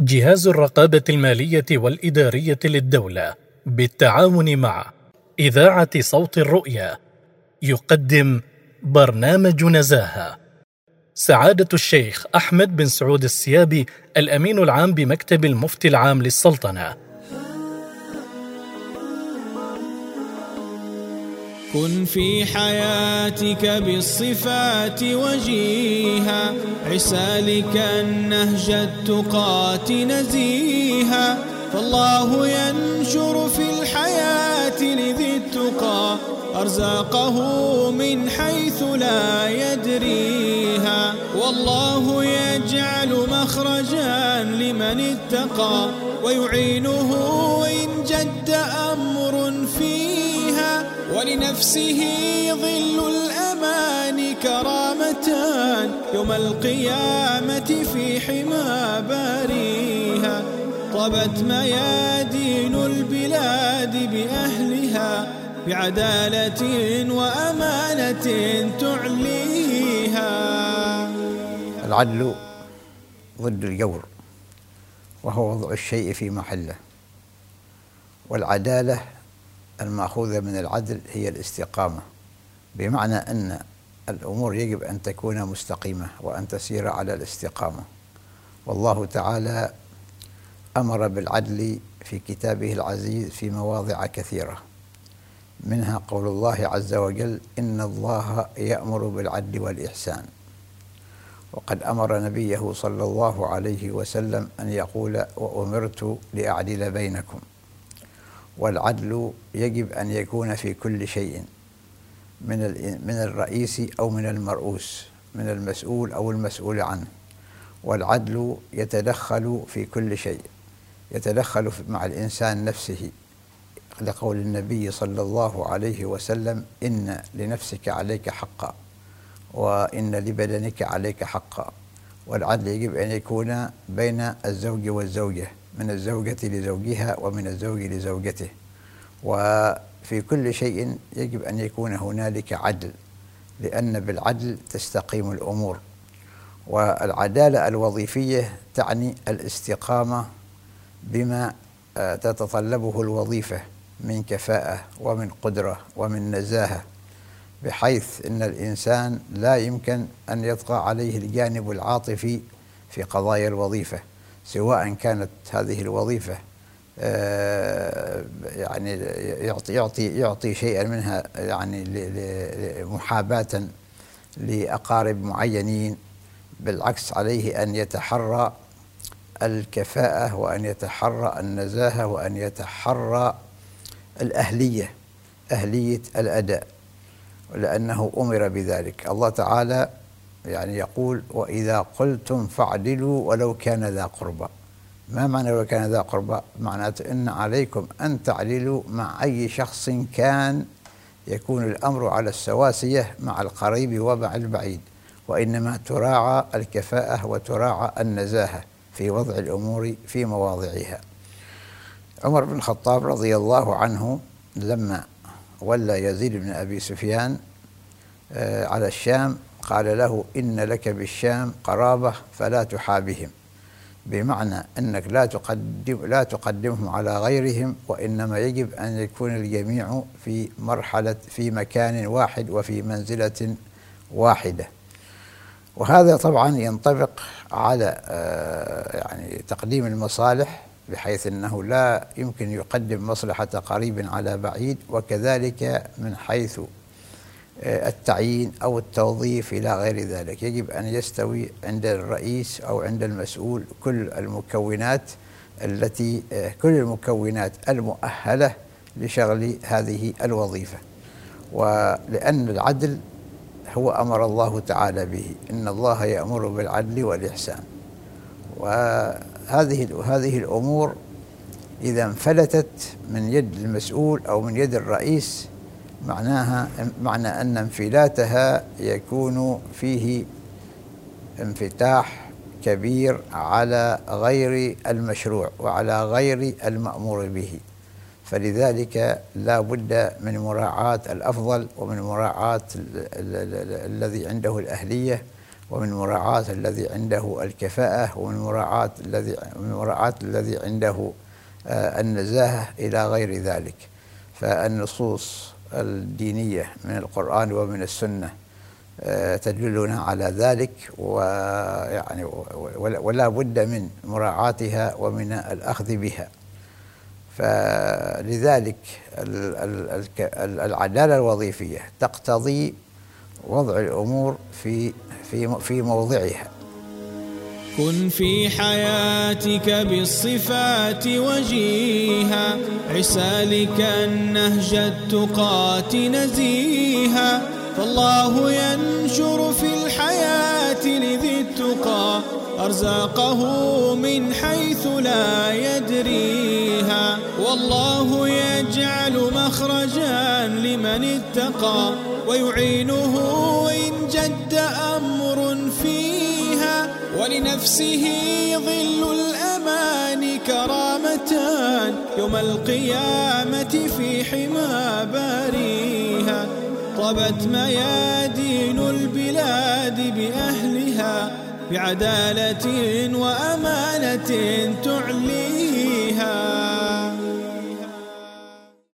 جهاز الرقابة المالية والإدارية للدولة بالتعاون مع إذاعة صوت الرؤيا يقدم برنامج نزاهة. سعادة الشيخ أحمد بن سعود السيابي الأمين العام بمكتب المفتي العام للسلطنة. كن في حياتك بالصفات وجيها. عسالك النهج التقات نزيها. فالله ينشر في الحياة لذي التقى. أرزاقه من حيث لا يدريها. والله يجعل مخرجا لمن اتقى. ويعينه ولنفسه ظل الأمان كرامتان يوم القيامة في حمى باريها طبت ميادين البلاد بأهلها بعدالة وأمانة تعليها. العدل ضد الجور وهو وضع الشيء في محله والعدالة المأخوذة من العدل هي الاستقامة بمعنى أن الأمور يجب أن تكون مستقيمة وأن تسير على الاستقامة. والله تعالى أمر بالعدل في كتابه العزيز في مواضع كثيرة منها قول الله عز وجل إن الله يأمر بالعدل والإحسان. وقد أمر نبيه صلى الله عليه وسلم أن يقول وأمرت لأعدل بينكم. والعدل يجب أن يكون في كل شيء من من الرئيس أو من المرؤوس من المسؤول أو المسؤول عنه. والعدل يتدخل في كل شيء يتدخل مع الإنسان نفسه. لقول النبي صلى الله عليه وسلم إن لنفسك عليك حقا وإن لبدنك عليك حقا. والعدل يجب أن يكون بين الزوج والزوجة. من الزوجة لزوجها ومن الزوج لزوجته. وفي كل شيء يجب أن يكون هنالك عدل لأن بالعدل تستقيم الأمور. والعدالة الوظيفية تعني الاستقامة بما تتطلبه الوظيفة من كفاءة ومن قدرة ومن نزاهة بحيث إن الإنسان لا يمكن أن يطغى عليه الجانب العاطفي في قضايا الوظيفة. سواء كانت هذه الوظيفة يعني يعطي يعطي يعطي شيئا منها يعني محاباة لأقارب معينين بالعكس عليه أن يتحرى الكفاءة وأن يتحرى النزاهة وأن يتحرى الأهلية أهلية الأداء لأنه أمر بذلك. الله تعالى يعني يقول وإذا قلتم فاعدلوا ولو كان ذا قربى. ما معنى ولو كان ذا قربى؟ معناته إن عليكم أن تعدلوا مع أي شخص كان يكون الأمر على السواسية مع القريب ومع البعيد وإنما تراعى الكفاءة وتراعى النزاهة في وضع الأمور في مواضعها. عمر بن الخطاب رضي الله عنه لما ولى يزيد بن أبي سفيان على الشام قال له إن لك بالشام قرابة فلا تحابهم بمعنى أنك لا تقدم لا تقدمهم على غيرهم وإنما يجب أن يكون الجميع في مرحله في مكان واحد وفي منزلة واحدة. وهذا طبعا ينطبق على يعني تقديم المصالح بحيث إنه لا يمكن يقدم مصلحة قريب على بعيد وكذلك من حيث التعيين أو التوظيف إلى غير ذلك. يجب أن يستوي عند الرئيس أو عند المسؤول كل المكونات التي كل المكونات المؤهلة لشغل هذه الوظيفة. ولأن العدل هو أمر الله تعالى به. إن الله يأمر بالعدل والإحسان. وهذه هذه الأمور إذا انفلتت من يد المسؤول أو من يد الرئيس معناها معنى أن انفلاتها يكون فيه انفتاح كبير على غير المشروع وعلى غير المأمور به. فلذلك لا بد من مراعاة الأفضل ومن مراعاة الذي عنده الأهلية ومن مراعاة الذي عنده الكفاءة ومن مراعاة الذي من مراعاة الذي عنده آه، النزاهة إلى غير ذلك. فالنصوص الدينية من القرآن ومن السنة آه، تدلنا على ذلك ويعني ولا بد من مراعاتها ومن الأخذ بها. فلذلك العدالة الوظيفية تقتضي وضع الأمور في في في موضعها. كن في حياتك بالصفات وجيها. عسالك النهج التقات نزيها. فالله ينشر في الحياة لذي التقى أرزاقه من حيث لا يدريها. والله يجعل مخرجا لمن اتقى ويعينه إن ولنفسه ظل الأمان كرامتان يوم القيامة في حمى باريها طبت ميادين البلاد بأهلها بعدالة وأمانة تعلي